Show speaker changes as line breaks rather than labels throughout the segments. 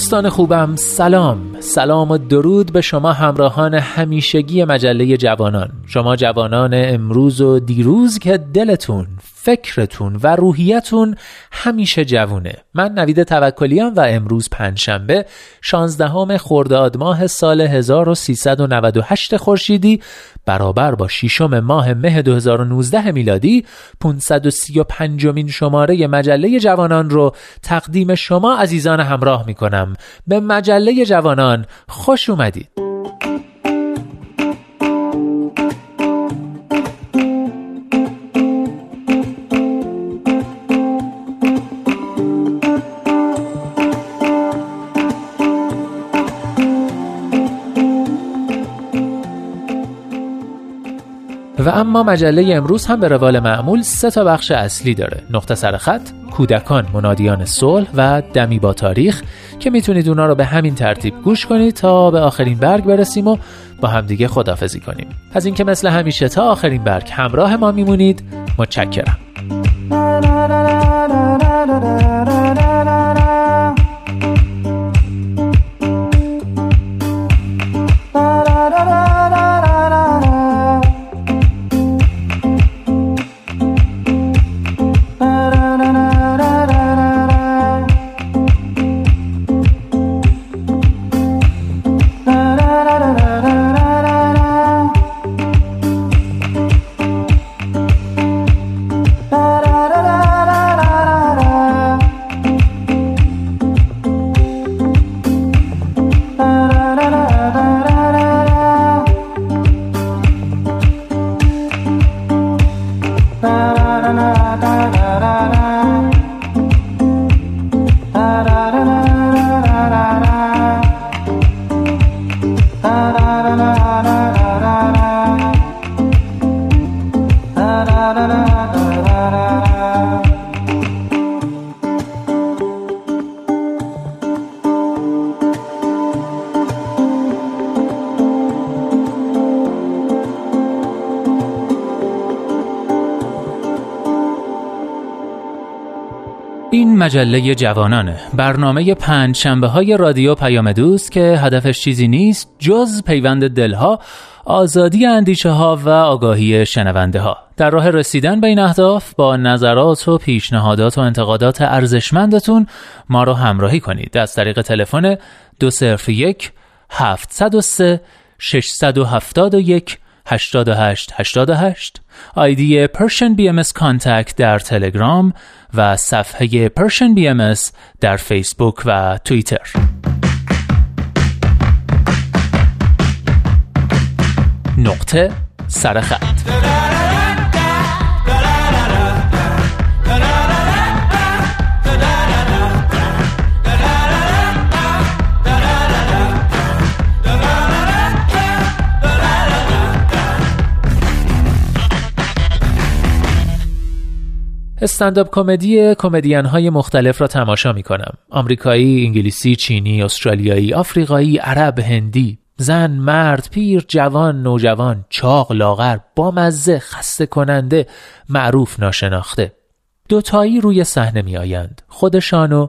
دوستان خوبم سلام. سلام و درود به شما همراهان همیشگی مجله جوانان. شما جوانان امروز و دیروز که دلتون فکرتون و روحیتون همیشه جوونه. من نوید توکلیام و امروز پنجشنبه 16 خرداد ماه سال 1398 خورشیدی برابر با ششم ماه مه 2019 میلادی 535 مین شماره مجله جوانان رو تقدیم شما عزیزان همراه می کنم به مجله جوانان خوش اومدید. و اما مجله امروز هم به روال معمول سه تا بخش اصلی داره. نقطه سرخط کودکان منادیان صلح و دمی با تاریخ که می‌تونید اونا رو به همین ترتیب گوش کنید تا به آخرین برگ برسیم و با همدیگه خدافزی کنیم. از اینکه مثل همیشه تا آخرین برگ همراه ما میمونید متشکرم. این مجله جوانانه. برنامه پنج شنبه های رادیو پیام دوست که هدفش چیزی نیست جز پیوند دلها آزادی اندیشه ها و آگاهی شنونده ها. در راه رسیدن به این اهداف با نظرات و پیشنهادات و انتقادات ارزشمندتون ما رو همراهی کنید. از طریق تلفن 201 703 671 88 88 آیدی Persian BM Contact در تلگرام و صفحه BM در فیسبوک و توییتر نقطه سرخط stand-up comedy کمدین های مختلف را تماشا می کنم. آمریکایی، انگلیسی، چینی، استرالیایی، آفریقایی، عرب، هندی، زن، مرد، پیر، جوان، نوجوان، چاق، لاغر، با مزه، خسته کننده، معروف ناشناخته. دوتایی روی صحنه می آیند. خودشان و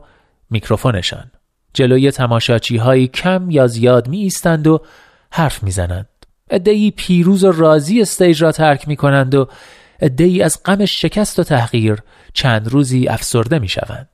میکروفونشان. جلوی تماشاچی های کم یا زیاد می ایستند و حرف می زنند. عده‌ای پیروز و راضی stage را ترک می کنند و ادهی از غم شکست و تحقیر چند روزی افسرده می شوند.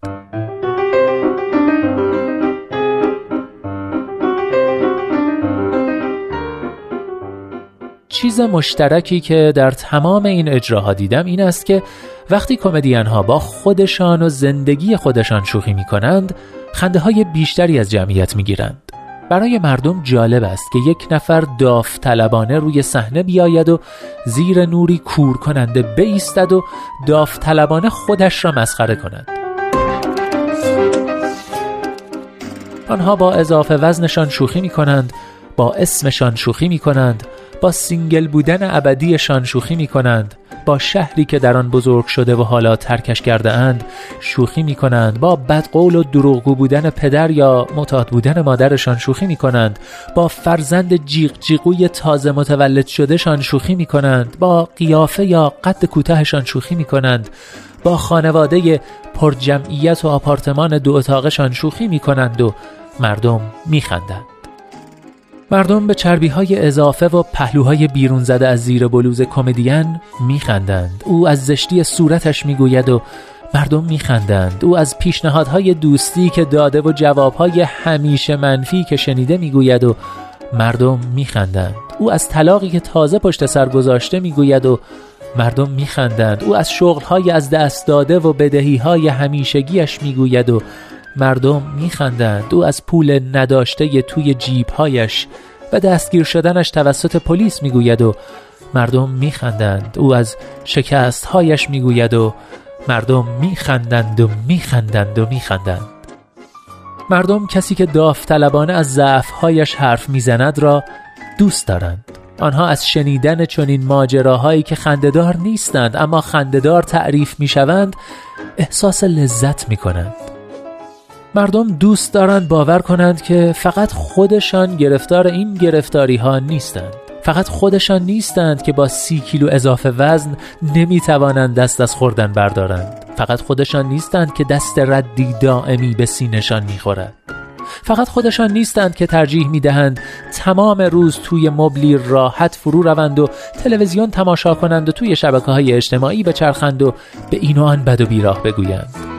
چیز مشترکی که در تمام این اجراها دیدم این است که وقتی کمدین ها با خودشان و زندگی خودشان شوخی می کنند خنده های بیشتری از جمعیت می گیرند. برای مردم جالب است که یک نفر داوطلبانه روی صحنه بیاید و زیر نوری کور کننده بایستد و داوطلبانه خودش را مسخره کند. آنها با اضافه وزنشان شوخی می کنند با اسمشان شوخی می کنند با single بودن ابدیشان شوخی می کنند با شهری که در آن بزرگ شده و حالا ترکش کرده اند شوخی می کنند. با بدقول و دروغگو بودن پدر یا معتاد بودن مادرشان شوخی می کنند. با فرزند جیغ جیغوی تازه متولد شدهشان شوخی می کنند. با قیافه یا قد کوتاهشان شوخی می کنند. با خانواده پرجمعیت و آپارتمان دو اتاقشان شوخی می کنند و مردم می خندند. مردم به چربی های اضافه و پهلوهای بیرون زده از زیر بلوز کمدین میخندند. او از زشتی صورتش می‌گوید و مردم میخندند. او از پیشنهادهای دوستی که داده و جوابهای همیشه منفی که شنیده می‌گوید و مردم میخندند. او از طلاقی که تازه پشت سر گذاشته می‌گوید و مردم میخندند. او از شغلهای از دست داده و بدهیهای همیشگیش می‌گوید و مردم میخندند. او از پول نداشته توی جیبهایش و دستگیر شدنش توسط پلیس می‌گوید و مردم میخندند. او از شکستهایش می‌گوید و مردم میخندند و میخندند و میخندند. مردم کسی که داوطلبانه از ضعفهایش حرف می‌زند را دوست دارند. آنها از شنیدن چنین ماجراهایی که خندهدار نیستند اما خندهدار تعریف می‌شوند احساس لذت می‌کنند. مردم دوست دارند باور کنند که فقط خودشان گرفتار این گرفتاری ها نیستند. فقط خودشان نیستند که با سی کیلو اضافه وزن نمی توانند دست از خوردن بردارند. فقط خودشان نیستند که دست ردی دائمی به سینشان می‌خورد. فقط خودشان نیستند که ترجیح می دهند تمام روز توی مبلی راحت فرو روند و تلویزیون تماشا کنند و توی شبکه های اجتماعی بچرخند و به این و آن بد و بیراه بگویند.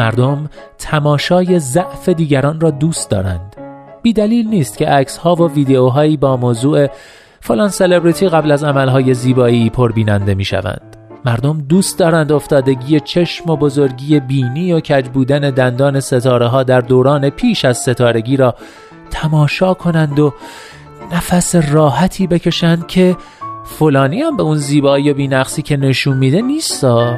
مردم تماشای ضعف دیگران را دوست دارند. بی دلیل نیست که عکس ها و ویدیوهایی با موضوع فلان سلبریتی قبل از عملهای زیبایی پربیننده می شوند مردم دوست دارند افتادگی چشم و بزرگی بینی و کج بودن دندان ستاره ها در دوران پیش از ستارگی را تماشا کنند و نفس راحتی بکشند که فلانی هم به اون زیبایی و بینقصی که نشون میده نیستا.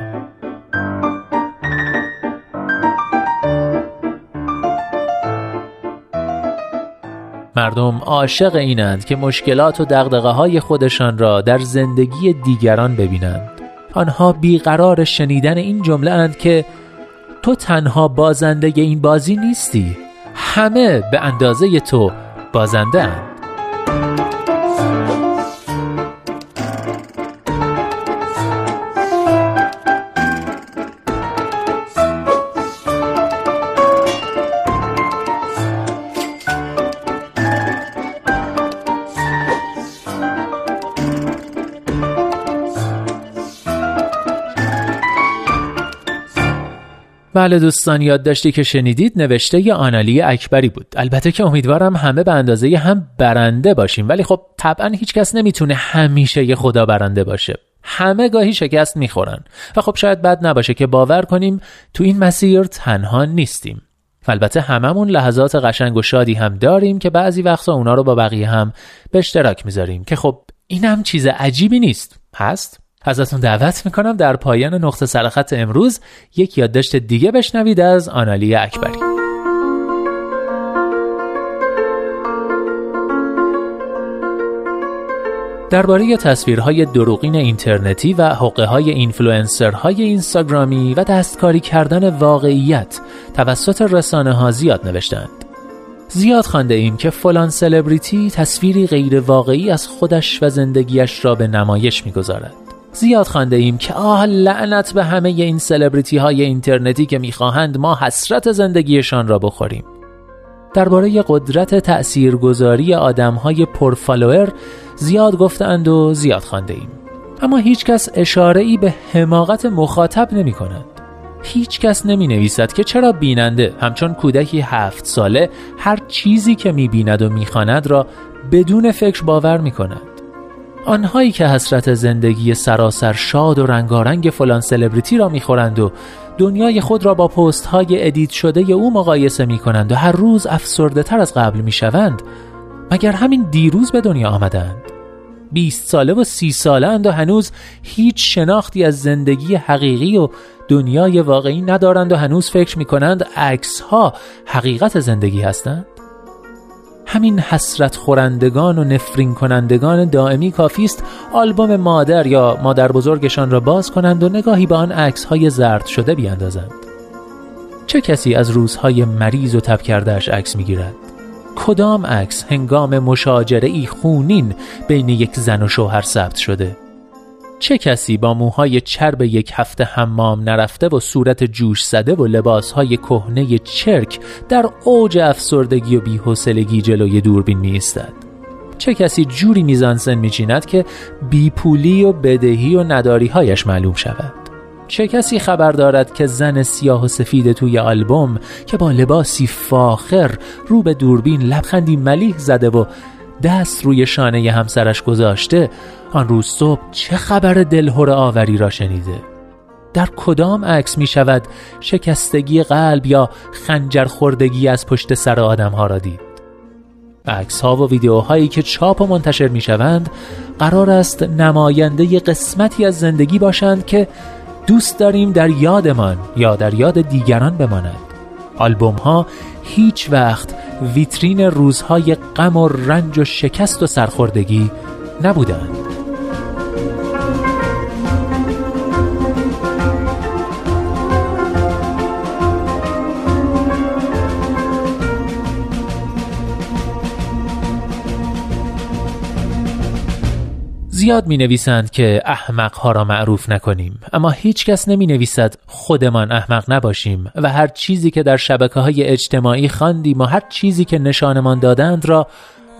مردم عاشق اینند که مشکلات و دقدقه های خودشان را در زندگی دیگران ببینند. آنها بیقرار شنیدن این جمله اند که تو تنها بازنده این بازی نیستی. همه به اندازه تو بازنده اند. بله دوستان یادداشتی که شنیدید نوشته ی آنالی اکبری بود. البته که امیدوارم همه به اندازه هم برنده باشیم. ولی خب طبعا هیچکس نمی‌تونه همیشه یه خدا برنده باشه. همه گاهی شکست می‌خورن. و خب شاید بد نباشه که باور کنیم تو این مسیر تنها نیستیم. البته هممون لحظات قشنگ و شادی هم داریم که بعضی وقتا اونا رو با بقیه هم به اشتراک می‌ذاریم که خب اینم چیز عجیبی نیست. هست ازتون دعوت می‌کنم در پایان نقطه سرخط امروز یک یادداشت دیگه بشنوید از آنالی اکبری درباره تصویرهای دروغین اینترنتی و حقه های اینفلوئنسرهای اینستاگرامی و دستکاری کردن واقعیت توسط رسانه ها زیاد نوشتند. زیاد خوانده ایم که فلان سلبریتی تصویری غیر واقعی از خودش و زندگیش را به نمایش می‌گذارد. زیاد خانده ایم که آه لعنت به همه این سلبریتی های اینترنتی که می‌خواهند ما حسرت زندگیشان را بخوریم. درباره قدرت تأثیرگذاری آدمهای پرفالوئر زیاد گفتند و زیاد خانده ایم. اما هیچ کس اشاره ای به حماقت مخاطب نمی کند. هیچ کس نمی نویسد که چرا بیننده همچون کودکی هفت ساله هر چیزی که می بیند و می خاند را بدون فکر باور می کند. آنهایی که حسرت زندگی سراسر شاد و رنگارنگ فلان سلبریتی را می‌خورند و دنیای خود را با پست های edit شده او مقایسه می کنند و هر روز افسرده تر از قبل می شوند مگر همین دیروز به دنیا آمدند؟ 20 ساله و سی ساله اند و هنوز هیچ شناختی از زندگی حقیقی و دنیای واقعی ندارند و هنوز فکر می کنند عکس ها حقیقت زندگی هستند؟ همین حسرت خورندگان و نفرین کنندگان دائمی کافی است آلبوم مادر یا مادر بزرگشان را باز کنند و نگاهی به آن عکس های زرد شده بیاندازند چه کسی از روزهای مریض و تب کردهش عکس می‌گیرد؟ کدام عکس هنگام مشاجره ای خونین بین یک زن و شوهر ثبت شده؟ چه کسی با موهای چرب یک هفته حمام نرفته و صورت جوش زده و لباسهای کهنه چرک در اوج افسردگی و بیحوصلگی جلوی دوربین می ایستد چه کسی جوری میزانسن میچیند که بیپولی و بدهی و نداریهایش معلوم شود؟ چه کسی خبر دارد که زن سیاه و سفید توی آلبوم که با لباسی فاخر رو به دوربین لبخندی ملیح زده و دست روی شانه همسرش گذاشته آن روز صبح چه خبر دلهور آوری را شنیده؟ در کدام عکس می شود شکستگی قلب یا خنجر خوردگی از پشت سر آدم ها را دید؟ عکس ها و ویدیوهایی که چاپ و منتشر می شوند قرار است نماینده قسمتی از زندگی باشند که دوست داریم در یادمان یا در یاد دیگران بمانند آلبوم ها هیچ وقت ویترین روزهای غم و رنج و شکست و سرخوردگی نبودند. زیاد می نویسند که احمق ها را معروف نکنیم. اما هیچ کس نمی نویسد خودمان احمق نباشیم و هر چیزی که در شبکه های اجتماعی خواندیم و هر چیزی که نشانمان دادند را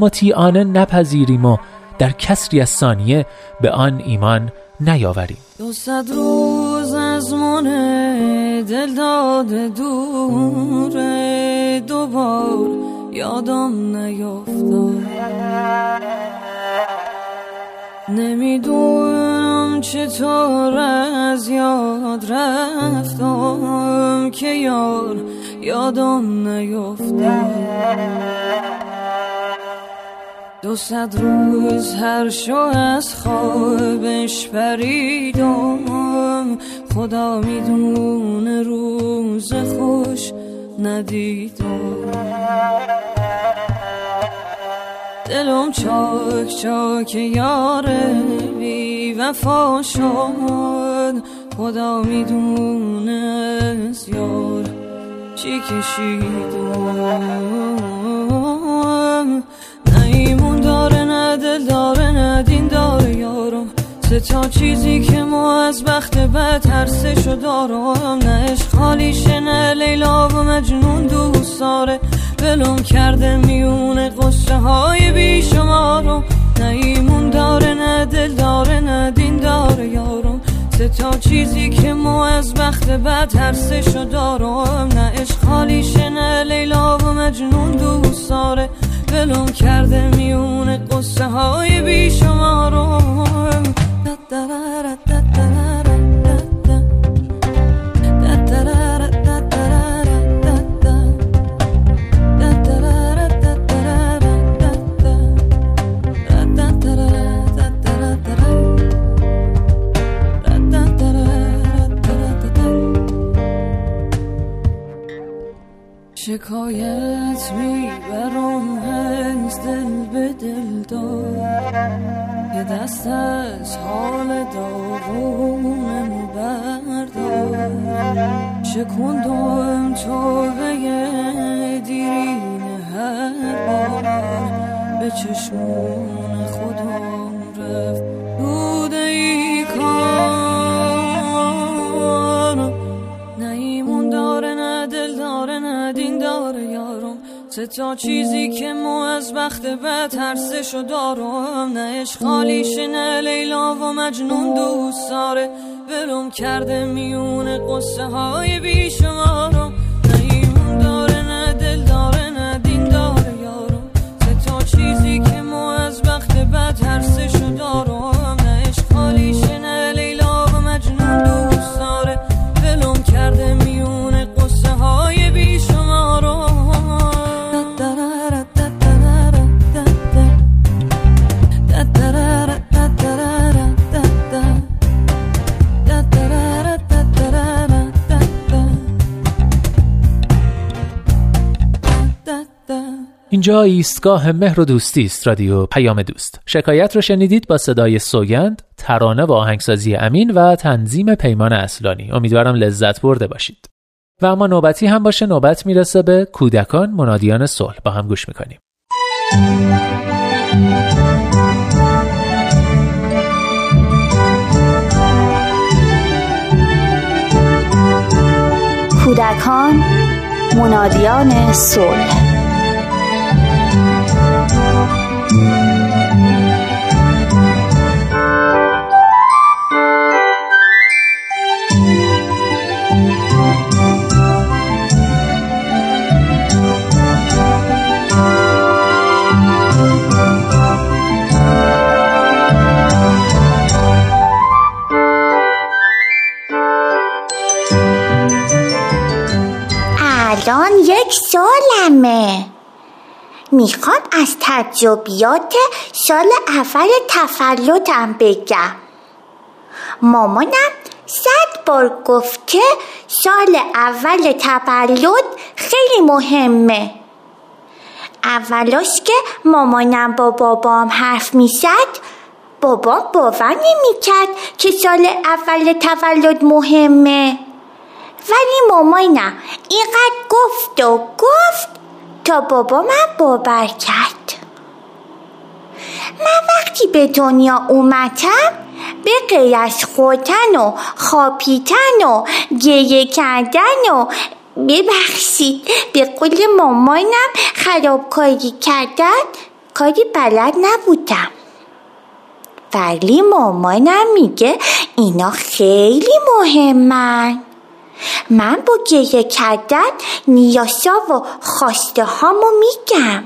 مطیعانه نپذیریم و در کسری از ثانیه به آن ایمان نیاوریم.
دوصد روز از من دل داده دوره دوبار یادم نمی‌دونم چطور از یاد رفتم که یار یادم نیفتم دو صد روز هر شو از خوابش پریدم خدا می‌دونه روز خوش ندیدم. دلم چاک چاک یاره بی وفا شد. خدا می‌دونه یار چی کشیدم نه ایمون داره نه دل داره نه دین داره یارم. سه تا چیزی که ما از بخت بد هر سه شو دارم. نه عشق خالیشه نه لیلا و مجنون دوست داره. دلم کرده میونه قصه های بی شمارم نه ایمون داره نه دل داره نه دین داره یارم سه تا چیزی که ما از بخت بد هر سه شو دارم. نه عشق خالیشه نه لیلا و مجنون دوست داره. دلم کرده میونه قصه های بی شکایت می‌برم هنز دل به دل دار. یه دست از حال داغونم بردار. شکندم توبه دیرین هر بار. به چشمون سه تا چیزی که مو از بخت به ترسشو دارم نه عشق نه لیلا و مجنون دوست داره کرده میون قصه های بیشمارم
ایستگاه مهر و دوستی است رادیو پیام دوست. شکایت رو شنیدید با صدای سوگند ترانه و آهنگسازی امین و تنظیم پیمان اصلانی. امیدوارم لذت برده باشید. و اما نوبتی هم باشه نوبت می‌رسه به کودکان منادیان صلح. با هم گوش می‌کنیم.
کودکان منادیان صلح.
تجربیات سال اول تفلدم بگم. مامانم صد بار گفته سال اول تولد خیلی مهمه. اولاش که مامانم با بابام حرف می‌زد بابام باور نمی‌کرد که سال اول تولد مهمه. ولی مامانم اینقدر گفت و گفت تا بابا من باور کرد. من وقتی به دنیا اومدم به غیر از خودن و خاپیتن و گریه کردن و ببخشید به قول مامانم خرابکاری کردن کاری بلد نبودم. ولی مامانم میگه اینا خیلی مهمن. من با گریه کردن نیاسا و خواسته هامو میگم.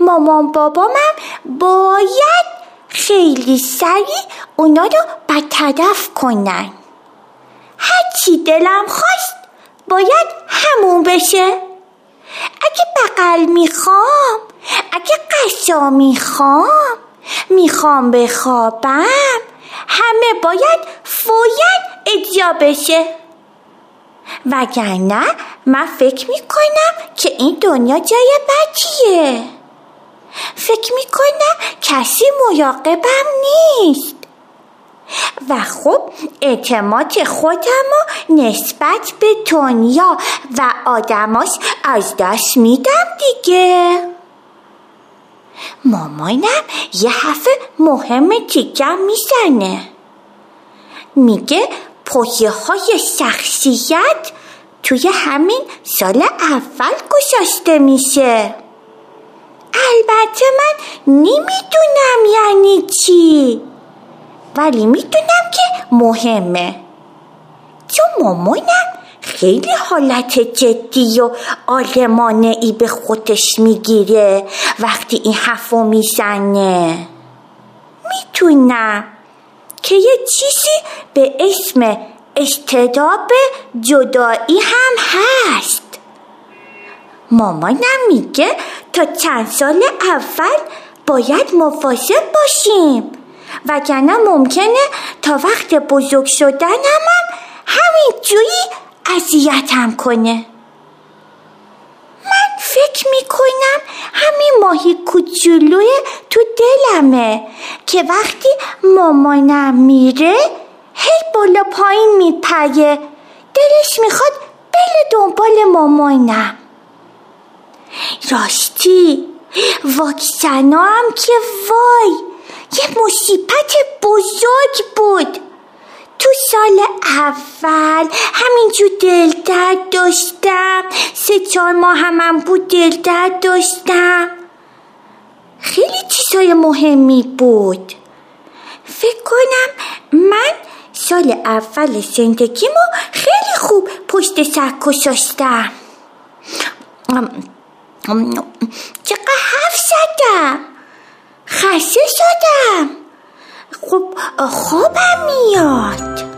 مامان بابامم باید خیلی سریع اونا رو برطرف کنن. هرچی دلم خواست باید همون بشه. اگه بغل می‌خوام اگه قشا می‌خوام می‌خوام بخوابم همه باید فوین اجرا بشه. وگرنه من فکر می‌کنم که این دنیا جای بدیه. فکر می‌کنم کسی مراقبم نیست. و خب اعتماد خودم و نسبت به دنیا و آدماش از دست میدم دیگه. مامانم یه حرف مهم دیگه می‌زنه. میگه پایه های شخصیت توی همین سال اول گذاشته میشه. البته من نمی‌دونم یعنی چی. ولی می‌دونم که مهمه. چون مامانم خیلی حالت جدی و آلمانه ای به خودش می‌گیره وقتی این حرفو می‌زنه. می‌تونم که یه چیزی به اسم استداب جدایی هم هست. مامانم میگه تا چند سال اول باید مفاصل باشیم. وگرنه ممکنه تا وقت بزرگ شدنم هم همین جویی اذیتم کنه. من فکر می‌کنم همین ماهی کوچولوی تو دلمه که وقتی مامانم میره هی بالا پایین میپگه دلش می‌خواد بله دنبال مامانم. راستی واکسنا هم که وای. یه مصیبت بزرگ بود. تو سال اول همینجور دل درد داشتم. سه چهار ماه هم بود دل درد داشتم. خیلی چیزای مهمی بود. فکر کنم من سال اول زندگیمو خیلی خوب پشت سر کشاشتم چقدر حرف زدم؟ خسته شدم. خب خوابم میاد.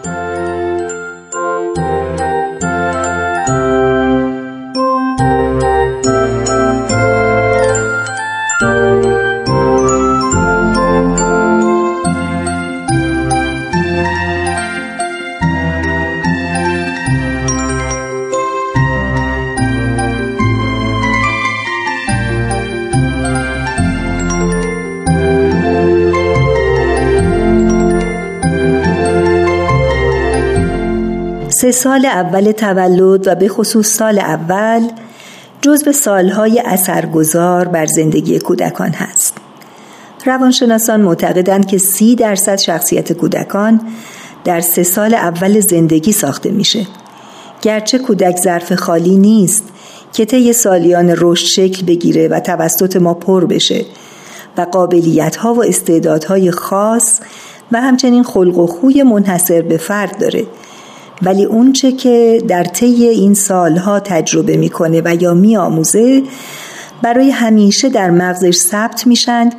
سال اول تولد و به خصوص سال اول جز به سالهای اثرگذار بر زندگی کودکان هست. روانشناسان معتقدند که سی درصد شخصیت کودکان در سه سال اول زندگی ساخته میشه. گرچه کودک ظرف خالی نیست که طی سالیان رشد شکل بگیره و توسط ما پر بشه و قابلیت ها و استعدادهای خاص و همچنین خلق و خوی منحصر به فرد داره ولی اونچه که در طی این سالها تجربه می‌کنه و یا میآموزه برای همیشه در مغزش ثبت میشن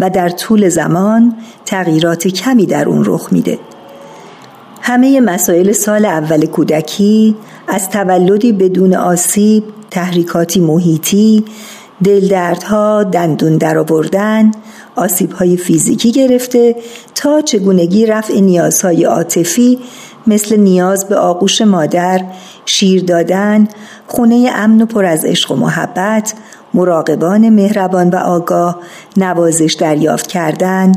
و در طول زمان تغییرات کمی در اون رخ میده. همه مسائل سال اول کودکی از تولدی بدون آسیب تحریکاتی محیطی دلدردها دندون درآوردن آسیبهای فیزیکی گرفته تا چگونگی رفع نیازهای عاطفی مثل نیاز به آغوش مادر، شیر دادن، خونه امن و پر از عشق و محبت، مراقبان مهربان و آگاه، نوازش دریافت کردن،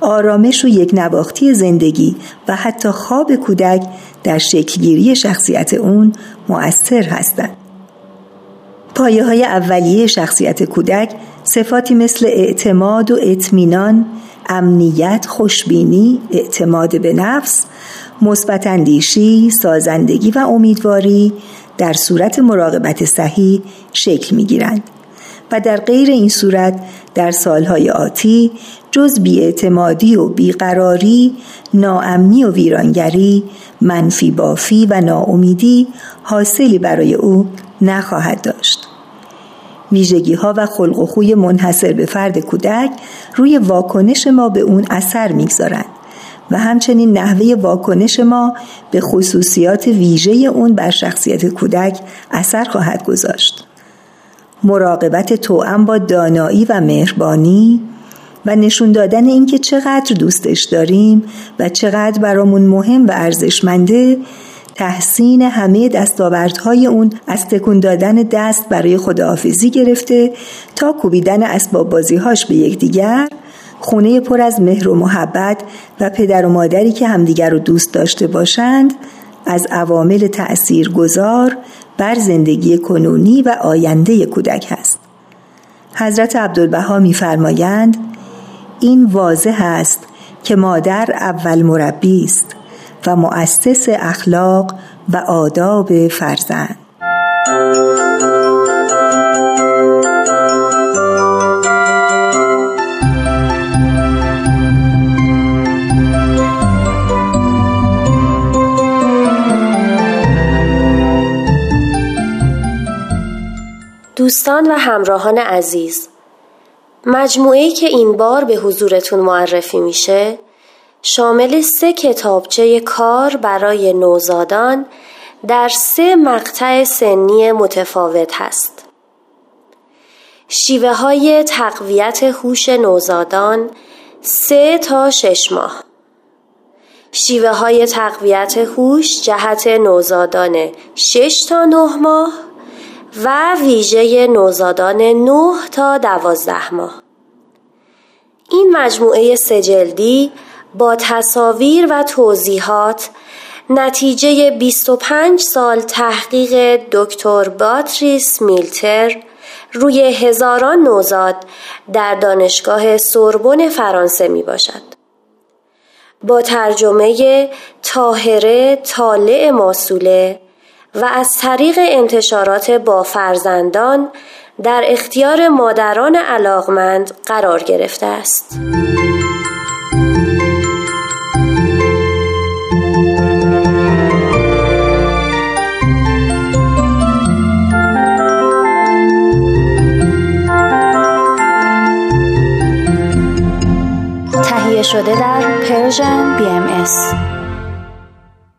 آرامش و یک نواختی زندگی و حتی خواب کودک در شکلگیری شخصیت اون مؤثر هستند. پایه های اولیه شخصیت کودک صفاتی مثل اعتماد و اطمینان، امنیت، خوشبینی، اعتماد به نفس، مثبت اندیشی، سازندگی و امیدواری در صورت مراقبت صحیح شکل می گیرند و در غیر این صورت در سالهای آتی جز بیاعتمادی و بیقراری، ناامنی و ویرانگری، منفی بافی و ناامیدی حاصلی برای او نخواهد داشت. ویژگی ها و خلق و خوی منحصر به فرد کودک روی واکنش ما به اون اثر می‌گذارند و همچنین نحوه واکنش ما به خصوصیات ویژه اون بر شخصیت کودک اثر خواهد گذاشت. مراقبت توأم با دانایی و مهربانی و نشون دادن اینکه چقدر دوستش داریم و چقدر برامون مهم و ارزشمنده تحسین همه دستاوردهای اون از تکون دادن دست برای خداحافظی گرفته تا کوبیدن اسباب بازیهاش به یکدیگر خونه پر از مهر و محبت و پدر و مادری که همدیگر رو دوست داشته باشند از عوامل تأثیر گذار بر زندگی کنونی و آینده کودک است. حضرت عبدالبها میفرمایند این واضح است که مادر اول مربی است و مؤسس اخلاق و آداب فرزند.
دوستان و همراهان عزیز مجموعه که این بار به حضورتون معرفی میشه شامل سه کتابچه کار برای نوزادان در سه مقطع سنی متفاوت هست. شیوه های تقویت هوش نوزادان سه تا شش ماه شیوه های تقویت هوش جهت نوزادان شش تا نه ماه و ویژه نوزادان 9 تا 12 ماه این مجموعه سجلدی با تصاویر و توضیحات نتیجه 25 سال تحقیق دکتر باتریس میلتر روی هزاران نوزاد در دانشگاه سوربن فرانسه می باشد. با ترجمه تاهره طالع ماسوله و از طریق انتشارات با فرزندان در اختیار مادران علاقمند قرار گرفته است.
تهیه شده در پرژن BMS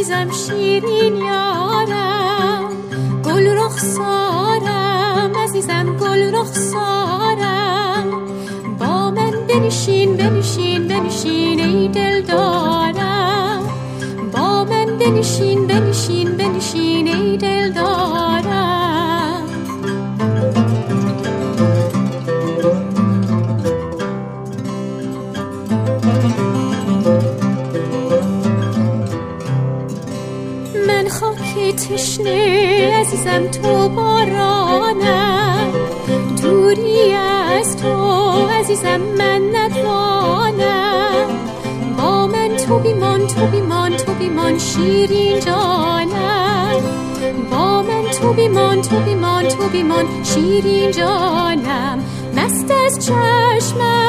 عزیزم شیرین یارم گل رخسارم عزیزم گل رخسارم با من بنشین بنشین بنشین ای دل دارم با من بنشین بنشین بنشین ای دل دارم تشنه عزیزم تو بارانم دوری از تو عزیزم من ندوانم با من تو بیمان تو بیمان تو بیمان شیرین جانم. با من تو بیمان تو بیمان تو بیمان شیرین جانم. مست از چشمت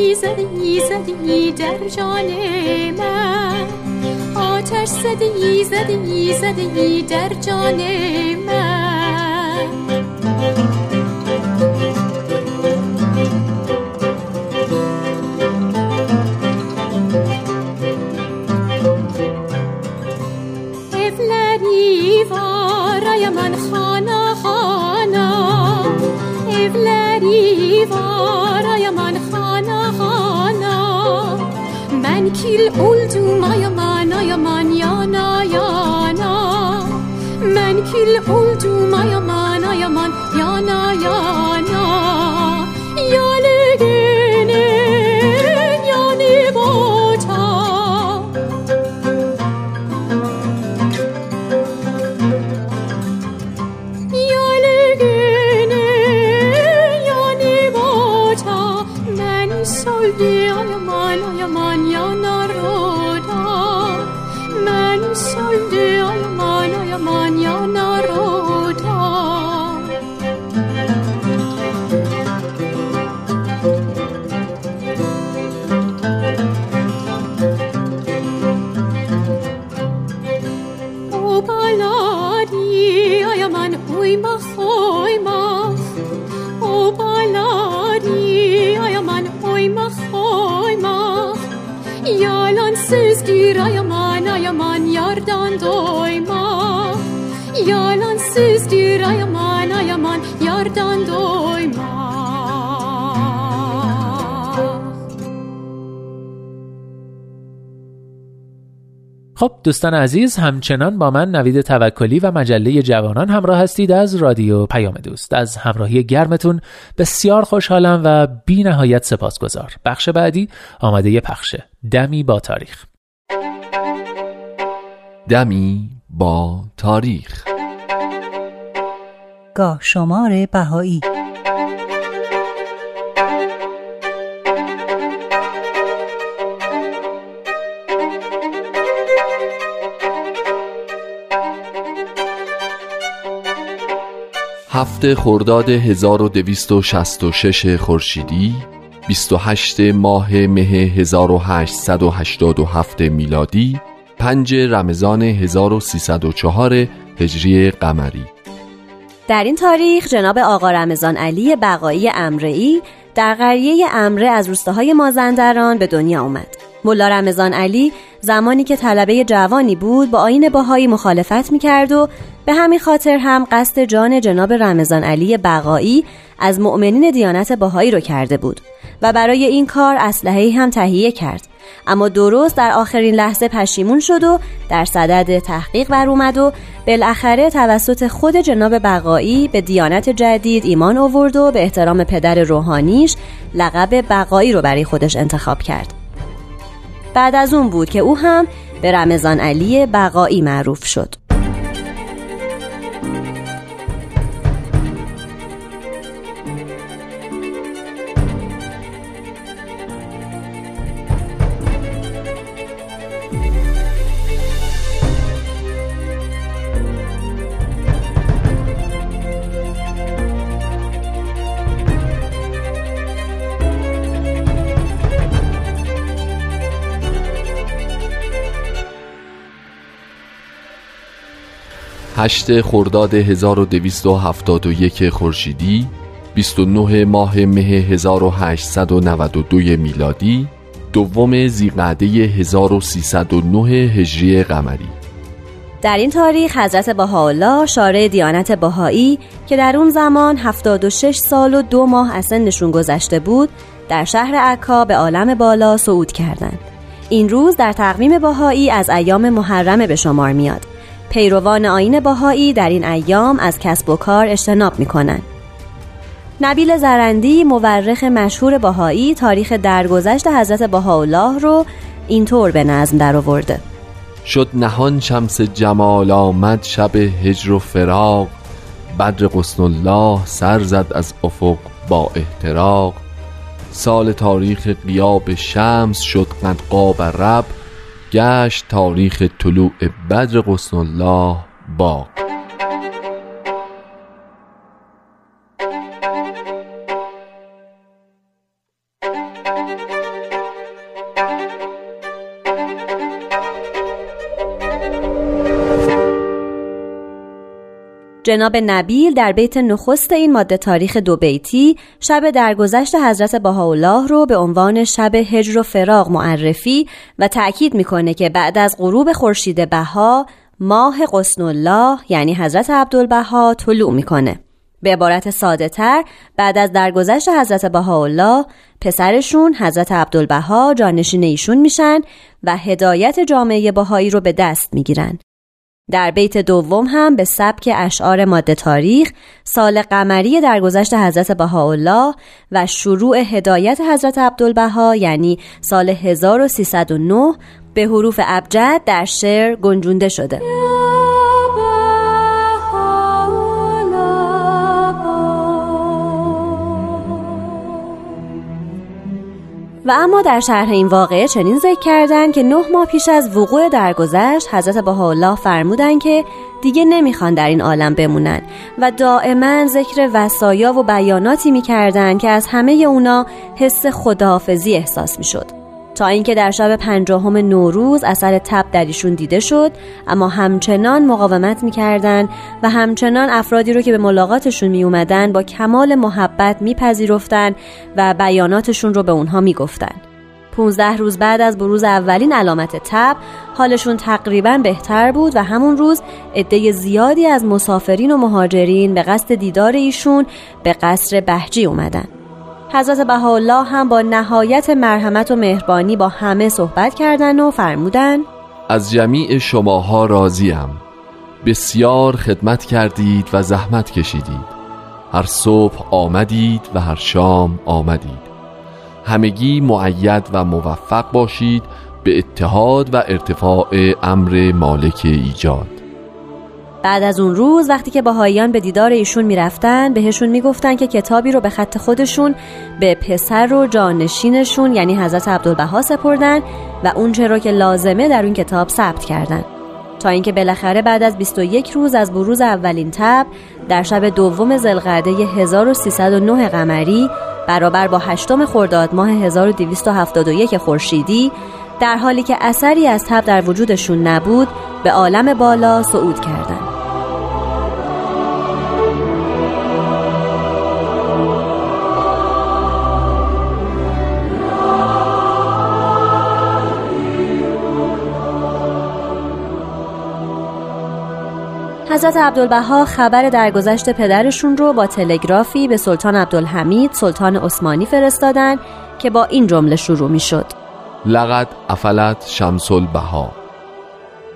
زدی زدی زدی در جان من. آتش زدی زدی زدی در جان من. Yalan sözdür ayaman ayaman yardan doyma
خب دوستان عزیز همچنان با من نوید توکلی و مجله جوانان همراه هستید از رادیو پیام دوست. از همراهی گرمتون بسیار خوشحالم و بی نهایت سپاسگزار. بخش بعدی آماده پخشه دمی با تاریخ.
دمی با تاریخ.
گاه شمار بهایی.
هفته خرداد 1266 خورشیدی 28 ماه مه 1887 میلادی 5 رمضان 1304 هجری قمری
در این تاریخ جناب آقا رمضان علی بقایی امرئی در قریه امره از روستاهای مازندران به دنیا آمد. ملا رمضان علی زمانی که طلبه جوانی بود با آین باهایی مخالفت می‌کرد و به همین خاطر هم قصد جان جناب رمضان علی بقایی از مؤمنین دیانت باهایی رو کرده بود و برای این کار اسلحه هم تهیه کرد اما درست در آخرین لحظه پشیمون شد و در صدد تحقیق بر اومد و بالاخره توسط خود جناب بقایی به دیانت جدید ایمان آورد و به احترام پدر روحانیش لقب بقایی رو برای خودش انتخاب کرد. بعد از اون بود که او هم به رمضان علی بقایی معروف شد.
هشت خرداد 1271 خورشیدی 29 ماه مه 1892 میلادی دوم زیقعده 1309 هجری قمری
در این تاریخ حضرت بهاءالله شارع دیانت بهایی که در اون زمان 76 سال و دو ماه از سنشون گذشته بود در شهر عکا به عالم بالا صعود کردند. این روز در تقویم بهایی از ایام محرمه به شمار میاد. پیروان آین باهایی در این ایام از کسب و کار اجتناب می کنند. نبیل زرندی مورخ مشهور باهایی تاریخ درگذشت حضرت بهاءالله رو اینطور به نظم درآورده.
شد نهان شمس جمال آمد شب هجر و فراق بدر قسن الله سر زد از افق با احتراق سال تاریخ قیاب شمس شد قد قاب رب گشت تاریخ طلوع بدر قسن الله با
جناب نبیل در بیت نخست این ماده تاریخ دو بیتی شب درگذشت حضرت بهاءالله رو به عنوان شب هجر و فراغ معرفی و تأکید می‌کنه که بعد از غروب خورشید بها ماه قسن الله یعنی حضرت عبدالبها طلوع می‌کنه. به عبارت ساده تر بعد از درگذشت حضرت بهاءالله پسرشون حضرت عبدالبها جانشین ایشون میشن و هدایت جامعه بهایی رو به دست می‌گیرن. در بیت دوم هم به سبک اشعار ماده تاریخ سال قمری درگذشت حضرت بهاءالله و شروع هدایت حضرت عبدالبها یعنی سال 1309 به حروف ابجد در شعر گنجونده شده. و اما در شرح این واقعه چنین ذکر کردن که نه ماه پیش از وقوع درگذشت حضرت بهاءالله فرمودن که دیگه نمی‌خوان در این عالم بمونن و دائما ذکر وسایا و بیاناتی می‌کردن که از همه اونا حس خداحافظی احساس می‌شد. تا اینکه در شب پنجاهم نوروز اثر تب در ایشون دیده شد اما همچنان مقاومت می‌کردند و همچنان افرادی رو که به ملاقاتشون می اومدن با کمال محبت میپذیرفتند و بیاناتشون رو به اونها می‌گفتن 15 روز بعد از بروز اولین علامت تب حالشون تقریبا بهتر بود و همون روز عده زیادی از مسافرین و مهاجرین به قصد دیدار ایشون به قصر بهجی اومدن. حضرت بهاءالله هم با نهایت مرحمت و مهربانی با همه صحبت کردن و فرمودن
از جمیع شماها راضیم. بسیار خدمت کردید و زحمت کشیدید. هر صبح آمدید و هر شام آمدید. همگی معید و موفق باشید به اتحاد و ارتفاع امر مالک ایجاد.
بعد از اون روز وقتی که باهاییان به دیدار ایشون می‌رفتن بهشون می‌گفتن که کتابی رو به خط خودشون به پسر و جانشینشون یعنی حضرت عبدالبها سپردن و اونچه رو که لازمه در اون کتاب ثبت کردن تا اینکه بالاخره بعد از 21 روز از بروز اولین تب در شب دوم زلقعده 1309 قمری برابر با هشتم خرداد ماه 1271 خورشیدی در حالی که اثری از تب در وجودشون نبود به عالم بالا صعود کردند. حضرت عبدالبها خبر درگذشت پدرشون رو با تلگرافی به سلطان عبدالحمید سلطان عثمانی فرستادن که با این جمله شروع می شد
لقد افلت شمس البها.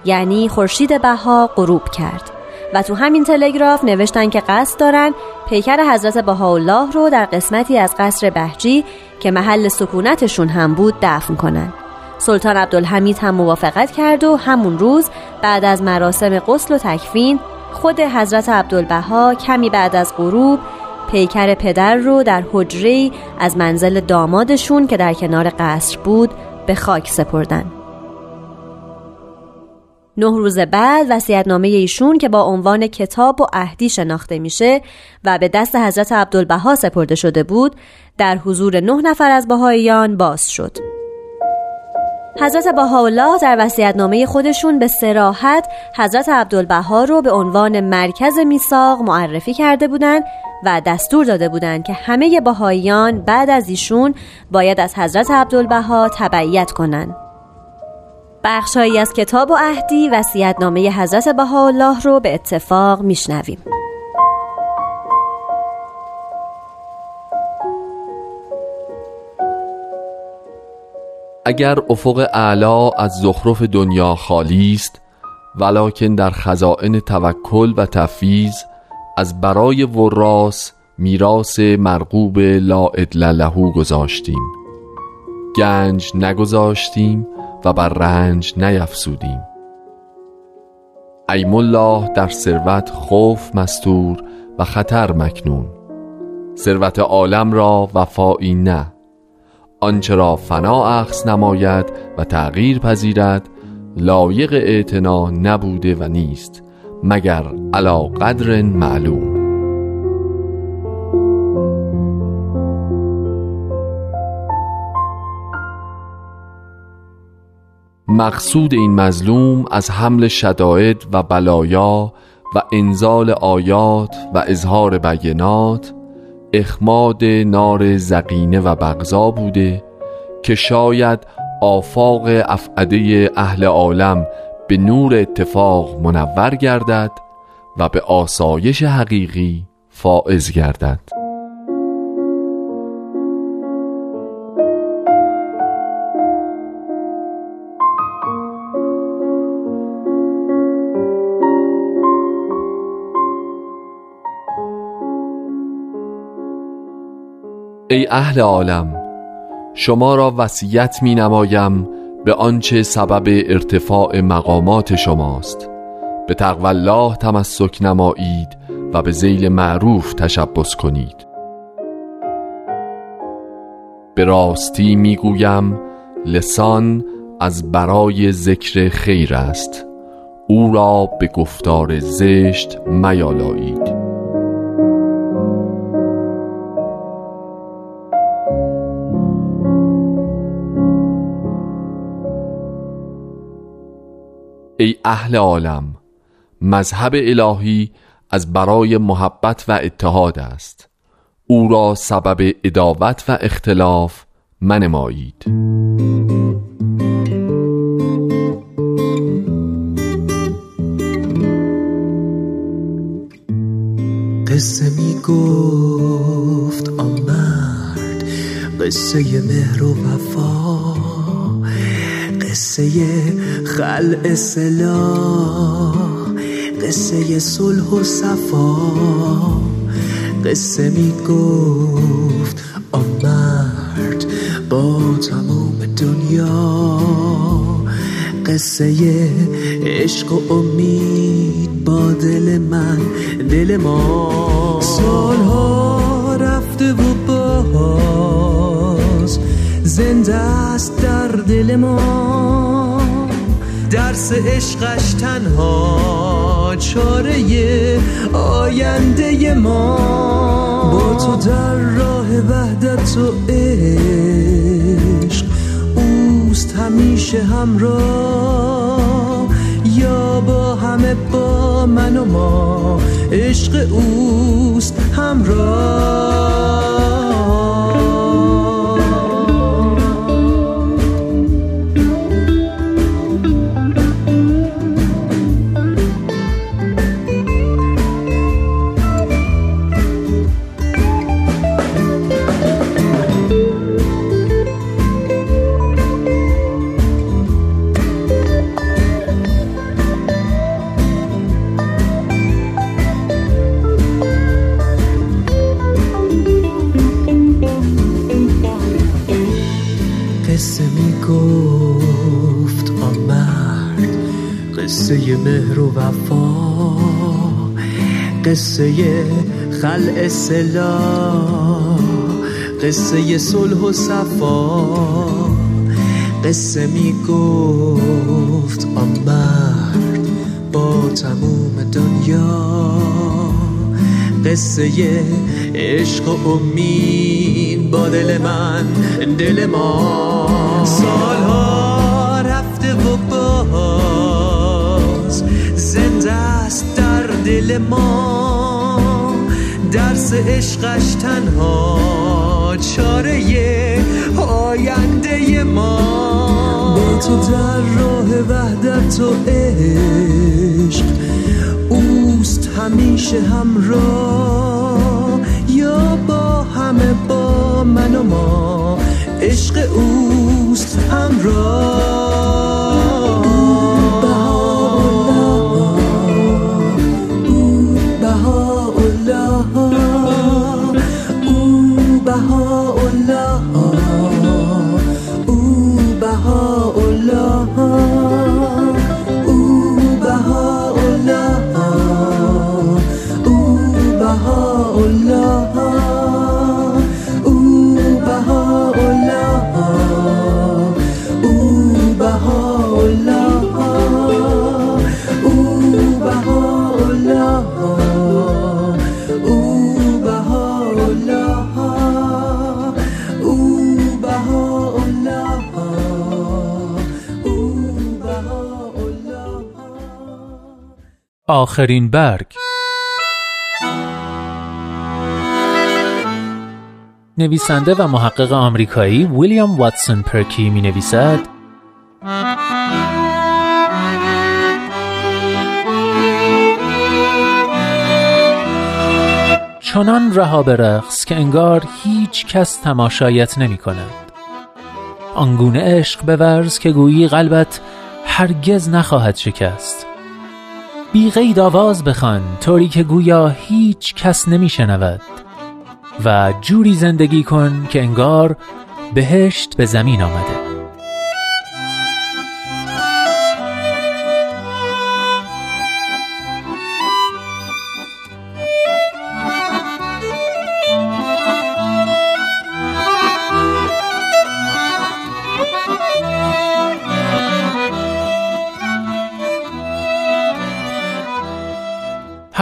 یعنی خورشید بها غروب کرد. و تو همین تلگراف نوشتن که قصد دارن پیکر حضرت بهاءالله رو در قسمتی از قصر بهجی که محل سکونتشون هم بود دفن کنن. سلطان عبدالحمید هم موافقت کرد و همون روز بعد از مراسم غسل و تکفین خود حضرت عبدالبها کمی بعد از غروب پیکر پدر رو در حجره از منزل دامادشون که در کنار قصر بود به خاک سپردن. نه روز بعد وصیت‌نامه ایشون که با عنوان کتاب و عهدی شناخته میشه و به دست حضرت عبدالبها سپرده شده بود در حضور نه نفر از بهاییان باز شد. حضرت بهاءالله در وصیت‌نامه خودشون به سراحت حضرت عبدالبها رو به عنوان مرکز میثاق معرفی کرده بودند و دستور داده بودند که همه بهاییان بعد از ایشون باید از حضرت عبدالبها تبعیت کنند. بخشهایی از کتاب و عهدی وصیت‌نامه حضرت بهاءالله رو به اتفاق میشنویم.
اگر افق اعلا از زخرف دنیا خالی است ولکن در خزائن توکل و تفیز از برای وراس میراث مرغوب لا ادل لهو گذاشتیم. گنج نگذاشتیم و بر رنج نیفسودیم ایم الله در ثروت خوف مستور و خطر مکنون. ثروت عالم را وفایی نه. آنچه فنا اخذ نماید و تغییر پذیرد لایق اعتنا نبوده و نیست مگر علا قدر معلوم. مقصود این مظلوم از حمل شدائد و بلایا و انزال آیات و اظهار بینات اخماد نار زقینه و بغضا بوده که شاید آفاق افعده اهل عالم به نور اتفاق منور گردد و به آسایش حقیقی فائز گردد. ای اهل عالم شما را وصیت می نمایم به آنچه سبب ارتفاع مقامات شماست. به تقوی الله تمسک نمایید و به زیل معروف تشبس کنید. به راستی می‌گویم لسان از برای ذکر خیر است. او را به گفتار زشت میالایید. ای اهل عالم مذهب الهی از برای محبت و اتحاد است. او را سبب اداوت و اختلاف منمایید.
قصه می گفت آمرد قصه مهر و وفا. قصه خلع سلاح قصه صلح و صفا. قصه می گفت آمرد با تمام دنیا. قصه عشق و امید با دل من دل ما. سالها رفته و باز زنده است در دل ما. درس عشقش تنها چاره آینده ما. با تو در راه وحدت و عشق اوست همیشه همراه. یا با همه با من و ما عشق اوست همراه. خلع سلا قصه صلح و صفا. قصه می گفت آن مرد با تموم دنیا. قصه عشق و امید با دل من دل ما. سالها رفته و با دل ما. درس عشقش تنها چاره آینده ما. با تو در راه وحدت و عشق اوست همیشه همراه. یا با همه با من و ما عشق اوست همراه.
آخرین برگ. نویسنده و محقق آمریکایی ویلیام واتسون پرکی می نویسد چنان رها به که انگار هیچ کس تماشایت نمی کند آنگونه عشق بورز که گویی قلبت هرگز نخواهد شکست. بی غید آواز بخوان طوری که گویا هیچ کس نمی شنود و جوری زندگی کن که انگار بهشت به زمین آمده.